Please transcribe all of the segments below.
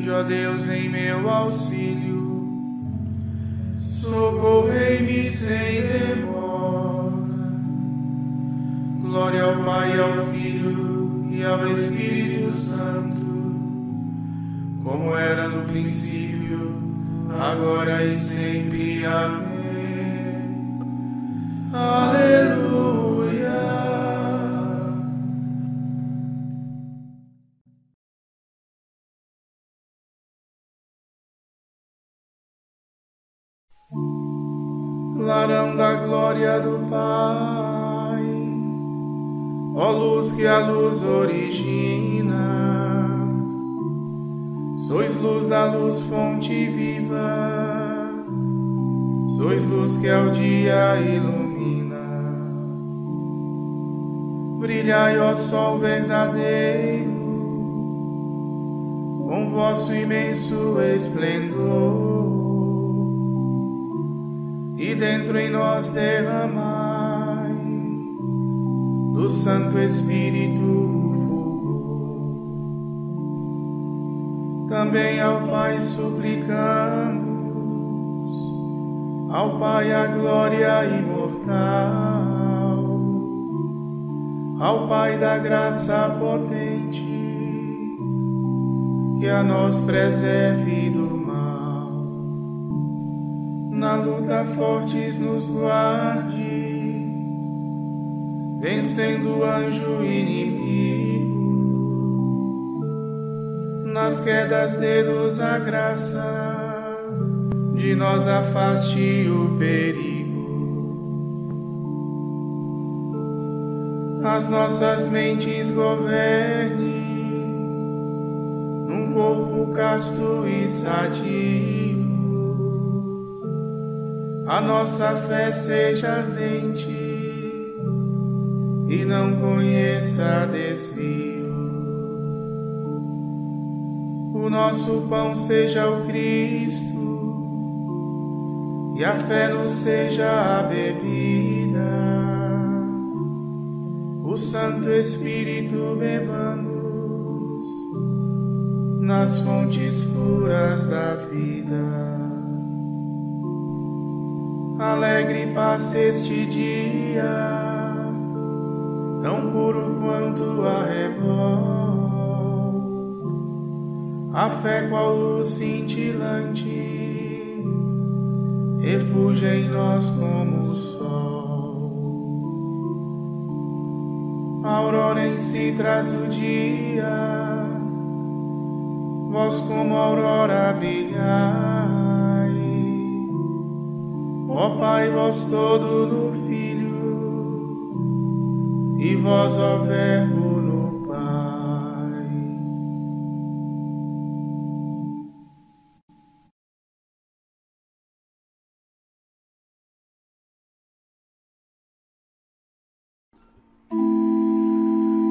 Vinde, ó Deus, em meu auxílio, socorrei-me sem demora. Glória ao Pai, ao Filho e ao Espírito Santo, como era no princípio, agora e sempre. Amém. Aleluia. Clarão da glória do Pai, ó luz que a luz origina, sois luz da luz, fonte viva, sois luz que ao dia ilumina. Brilhai, ó sol verdadeiro, com vosso imenso esplendor e dentro em nós derramai do Santo Espírito fogo. Também ao Pai suplicamos, ao Pai a glória imortal, ao Pai da graça potente, que a nós preserve do na luta fortes nos guarde, vencendo o anjo inimigo. Nas quedas dedos a graça, de nós afaste o perigo. As nossas mentes governe, num corpo casto e sadio a nossa fé seja ardente e não conheça desvio. O nosso pão seja o Cristo e a fé nos seja a bebida. O Santo Espírito bebamos nas fontes puras da vida alegre passe este dia, tão puro quanto a rebol. A fé qual luz cintilante, refúgio em nós como o sol. A aurora em si traz o dia, vós como aurora brilhar Ó Pai, vós todo no Filho, e vós, ó Verbo, no Pai.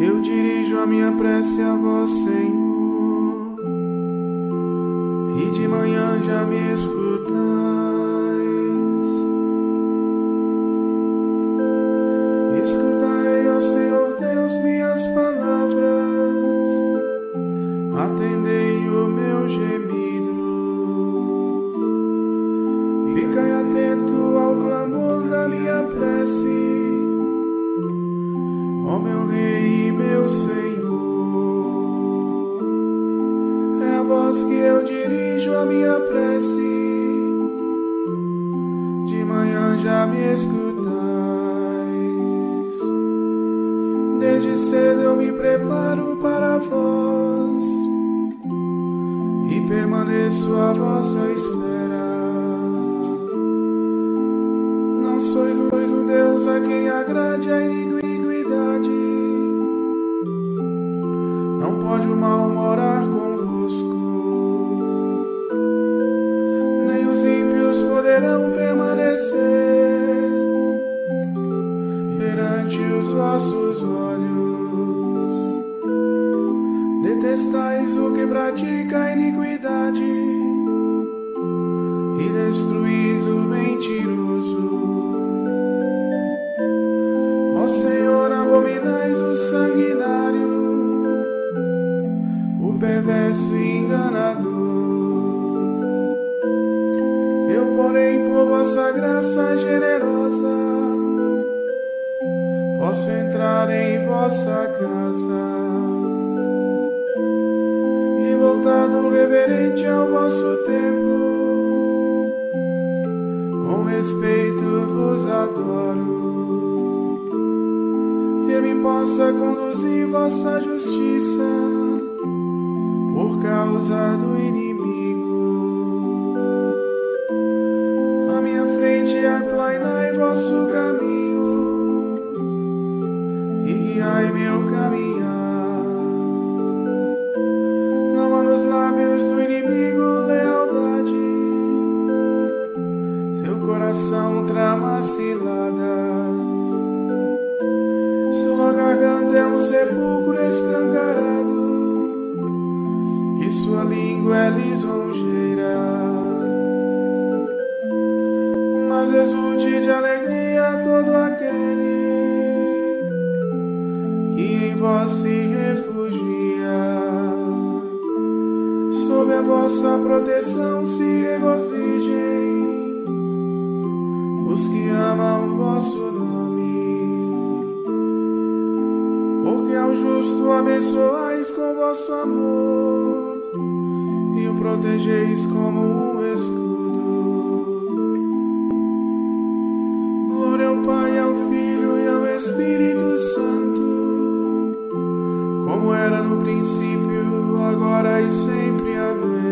Eu dirijo a minha prece a vós, Senhor, e de manhã já me escutai. Quem agrade a iniquidade. Não pode o mal morar convosco. Vossa graça generosa, posso entrar em vossa casa e voltado reverente ao vosso templo, com respeito vos adoro que me possa conduzir vossa justiça por causa do inimigo. Abençoais com vosso amor e o protegeis como um escudo. Glória ao Pai, ao Filho e ao Espírito Santo, como era no princípio, agora e sempre. Amém.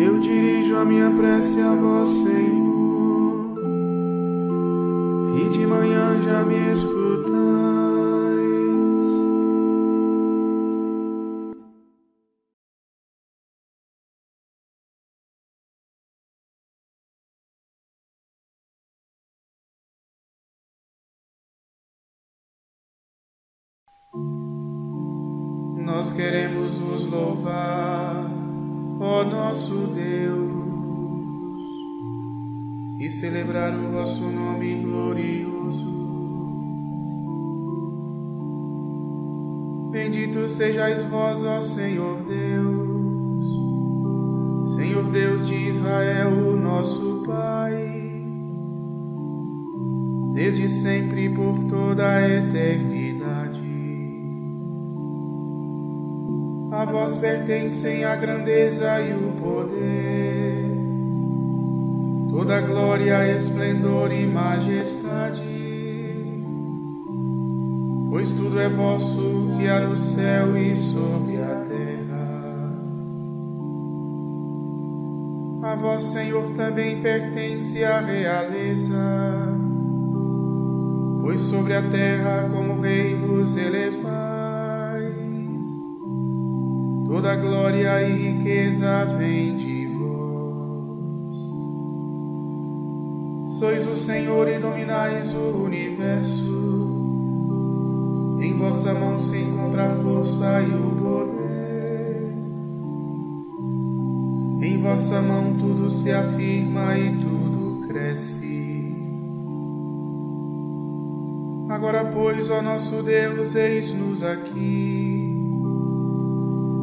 Eu dirijo a minha prece a vós, me escutais. Nós queremos vos louvar, ó nosso Deus e celebrar o vosso nome glorioso. Bendito sejais vós, ó Senhor Deus, Senhor Deus de Israel, o nosso Pai, desde sempre e por toda a eternidade. A vós pertencem a grandeza e o poder toda glória, esplendor e majestade. Pois tudo é vosso que há no céu e sobre a terra. A vós, Senhor, também pertence a realeza, pois sobre a terra como rei vos elevais. Toda glória e riqueza vem de Sois o Senhor e dominais o universo. Em vossa mão se encontra a força e o poder. Em vossa mão tudo se afirma e tudo cresce. Agora, pois, ó nosso Deus, eis-nos aqui.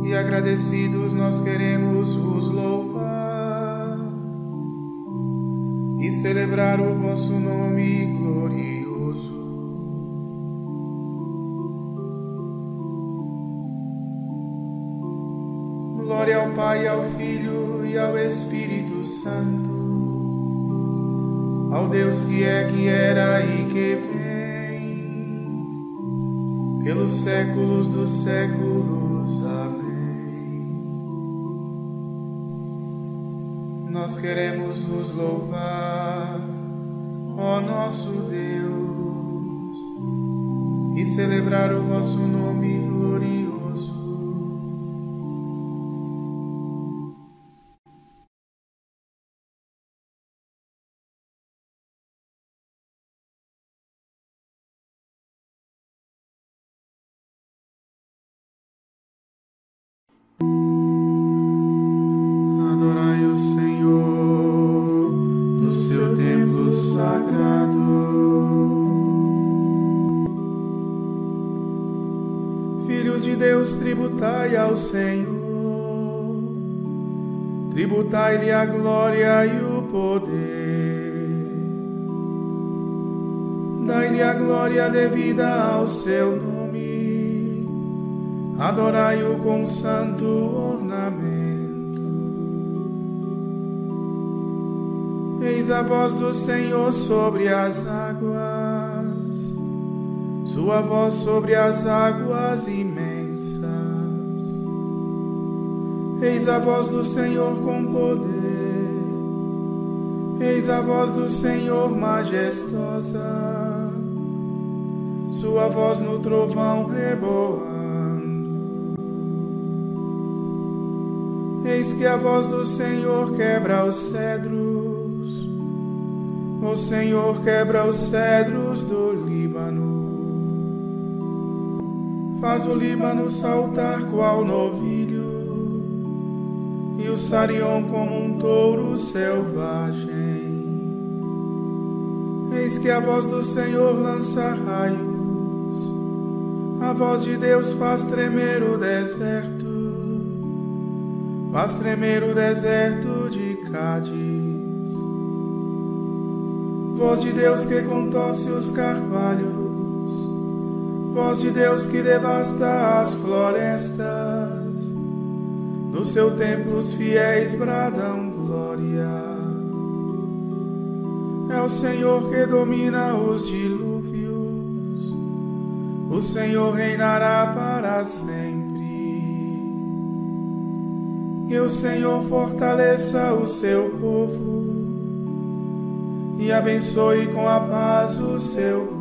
E agradecidos nós queremos vos louvar e celebrar o vosso nome glorioso. Glória ao Pai, ao Filho e ao Espírito Santo, ao Deus que é, que era e que vem, pelos séculos dos séculos. Amém. nós queremos vos louvar, ó nosso Deus, e celebrar o vosso nome Senhor, tributai-lhe a glória e o poder. Dai-lhe a glória devida ao seu nome, adorai-o com santo ornamento. Eis a voz do Senhor sobre as águas, Sua voz sobre as águas imensas. Eis a voz do Senhor com poder, eis a voz do Senhor majestosa, Sua voz no trovão reboando. Eis que a voz do Senhor quebra os cedros. O Senhor quebra os cedros do Líbano, faz o Líbano saltar qual novilho, e o Sarion como um touro selvagem. Eis que a voz do Senhor lança raios, a voz de Deus faz tremer o deserto, faz tremer o deserto de Cádiz voz de Deus que contorce os carvalhos, voz de Deus que devasta as florestas, no seu templo os fiéis bradam glória. É o Senhor que domina os dilúvios, o Senhor reinará para sempre. Que o Senhor fortaleça o seu povo e abençoe com a paz o seu povo.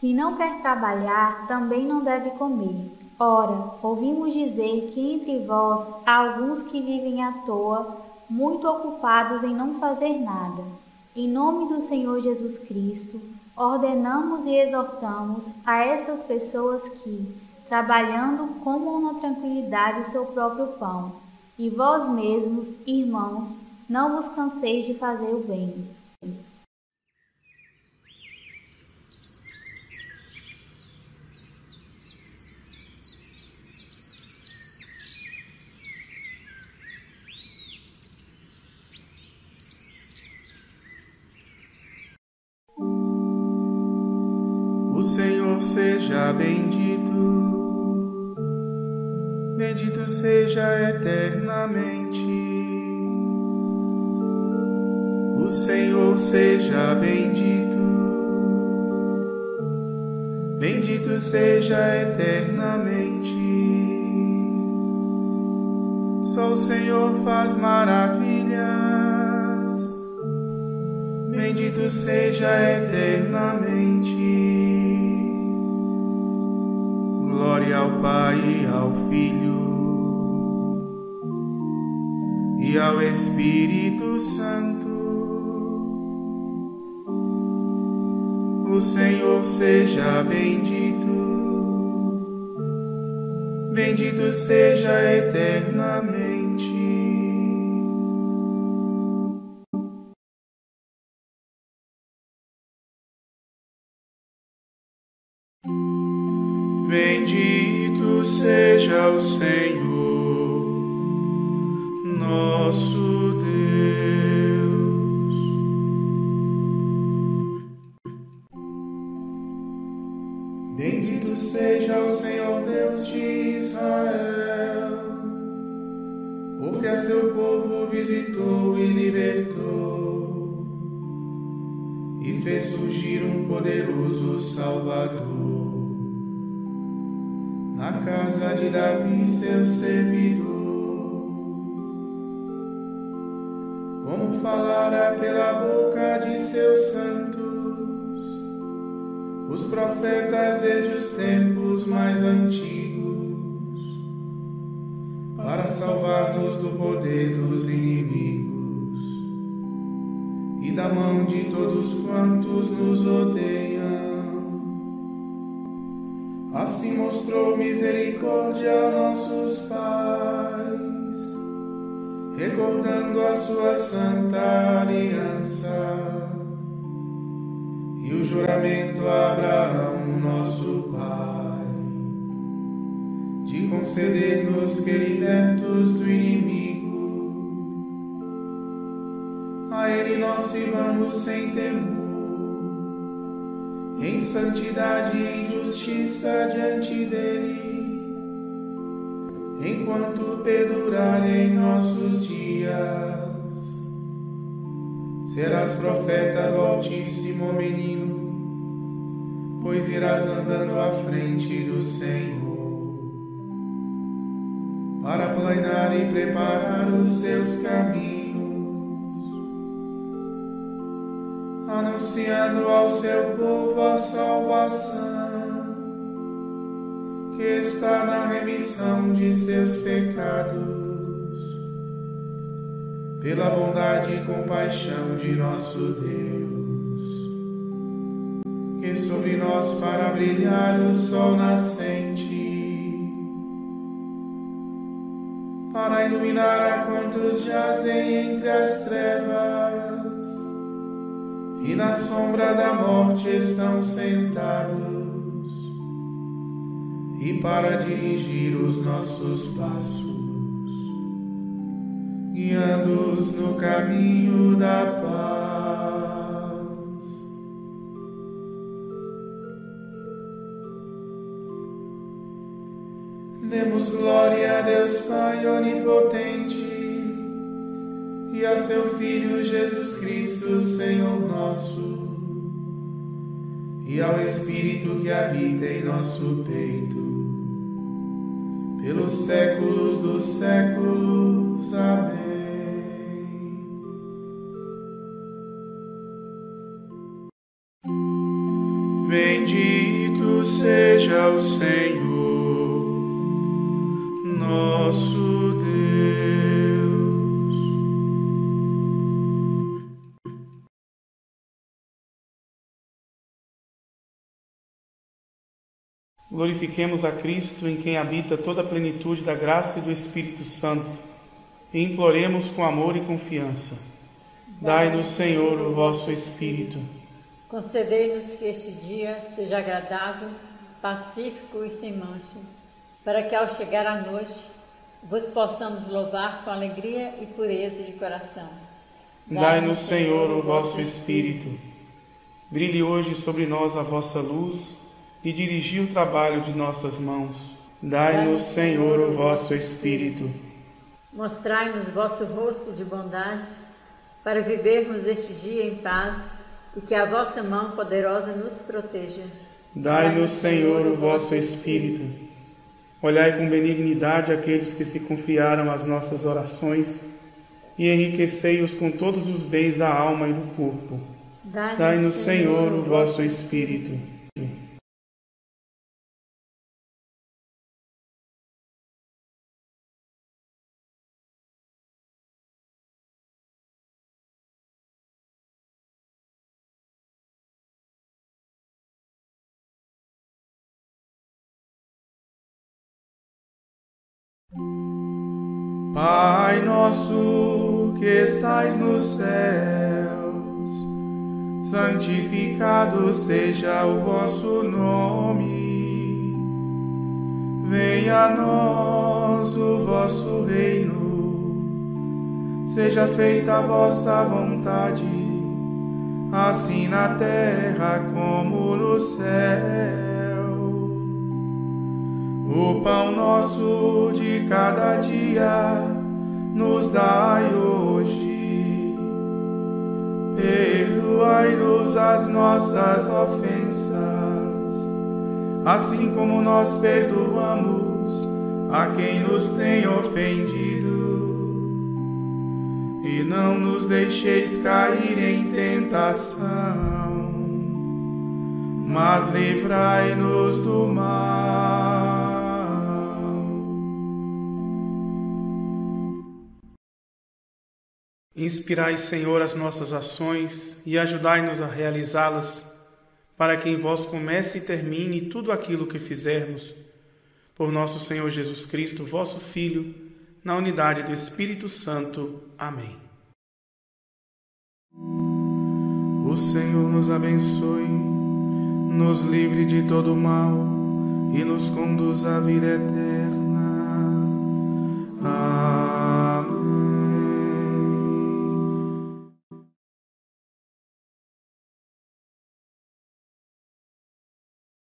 Quem não quer trabalhar também não deve comer. Ora, ouvimos dizer que entre vós há alguns que vivem à toa, muito ocupados em não fazer nada. Em nome do Senhor Jesus Cristo, ordenamos e exortamos a essas pessoas que, trabalhando, comam na tranquilidade o seu próprio pão. E vós mesmos, irmãos, não vos canseis de fazer o bem. Seja eternamente. O Senhor seja bendito, bendito seja eternamente. Só o Senhor faz maravilhas, bendito seja eternamente. Glória ao Pai e ao Filho e ao Espírito Santo. O Senhor seja bendito, bendito seja eternamente. Bendito seja o Senhor, seja o Senhor Deus de Israel, porque a seu povo visitou e libertou, e fez surgir um poderoso Salvador. Na casa de Davi, seu servidor. como falara pela boca de seus santos, os profetas desde os tempos mais antigos, para salvar-nos do poder dos inimigos e da mão de todos quantos nos odeiam. Assim mostrou misericórdia a nossos pais recordando a sua santa aliança e o juramento a Abraão, nosso pai, de conceder-nos que libertos do inimigo, a ele nós sirvamos sem temor, em santidade e em justiça diante dele enquanto perdurarem nossos dias. Serás profeta do Altíssimo Menino, pois irás andando à frente do Senhor, para planear e preparar os seus caminhos, anunciando ao seu povo a salvação que está na remissão de seus pecados, pela bondade e compaixão de nosso Deus, que sobre nós para brilhar o sol nascente, para iluminar a quantos jazem entre as trevas e na sombra da morte estão sentados e para dirigir os nossos passos, guiando-os no caminho da paz. Demos glória a Deus Pai onipotente e a seu Filho Jesus Cristo, Senhor nosso e ao Espírito que habita em nosso peito, pelos séculos dos séculos. Amém. Bendito seja o Senhor, nosso Glorifiquemos a Cristo em quem habita toda a plenitude da graça e do Espírito Santo e imploremos com amor e confiança. Dai-nos, Senhor, o vosso Espírito. Concedei-nos que este dia seja agradável, pacífico e sem mancha, para que ao chegar a noite vos possamos louvar com alegria e pureza de coração. Dai-nos, Senhor, o vosso Espírito. Brilhe hoje sobre nós a vossa luz e dirigi o trabalho de nossas mãos. Dai-nos, Senhor, o vosso Espírito. Mostrai-nos vosso rosto de bondade, para vivermos este dia em paz e que a vossa mão poderosa nos proteja. Dai-nos, Senhor, o vosso Espírito. Olhai com benignidade aqueles que se confiaram às nossas orações e enriquecei-os com todos os bens da alma e do corpo. Dai-nos, Senhor, o vosso Espírito. Pai nosso que estais nos céus, santificado seja o vosso nome. Venha a nós o vosso reino, seja feita a vossa vontade, assim na terra como no céu. O pão nosso de cada dia nos dai hoje. Perdoai-nos as nossas ofensas, assim como nós perdoamos a quem nos tem ofendido. e não nos deixeis cair em tentação, mas livrai-nos do mal. Inspirai, Senhor, as nossas ações e ajudai-nos a realizá-las, para que em vós comece e termine tudo aquilo que fizermos. Por nosso Senhor Jesus Cristo, vosso Filho, na unidade do Espírito Santo. Amém. O Senhor nos abençoe, nos livre de todo mal e nos conduz à vida eterna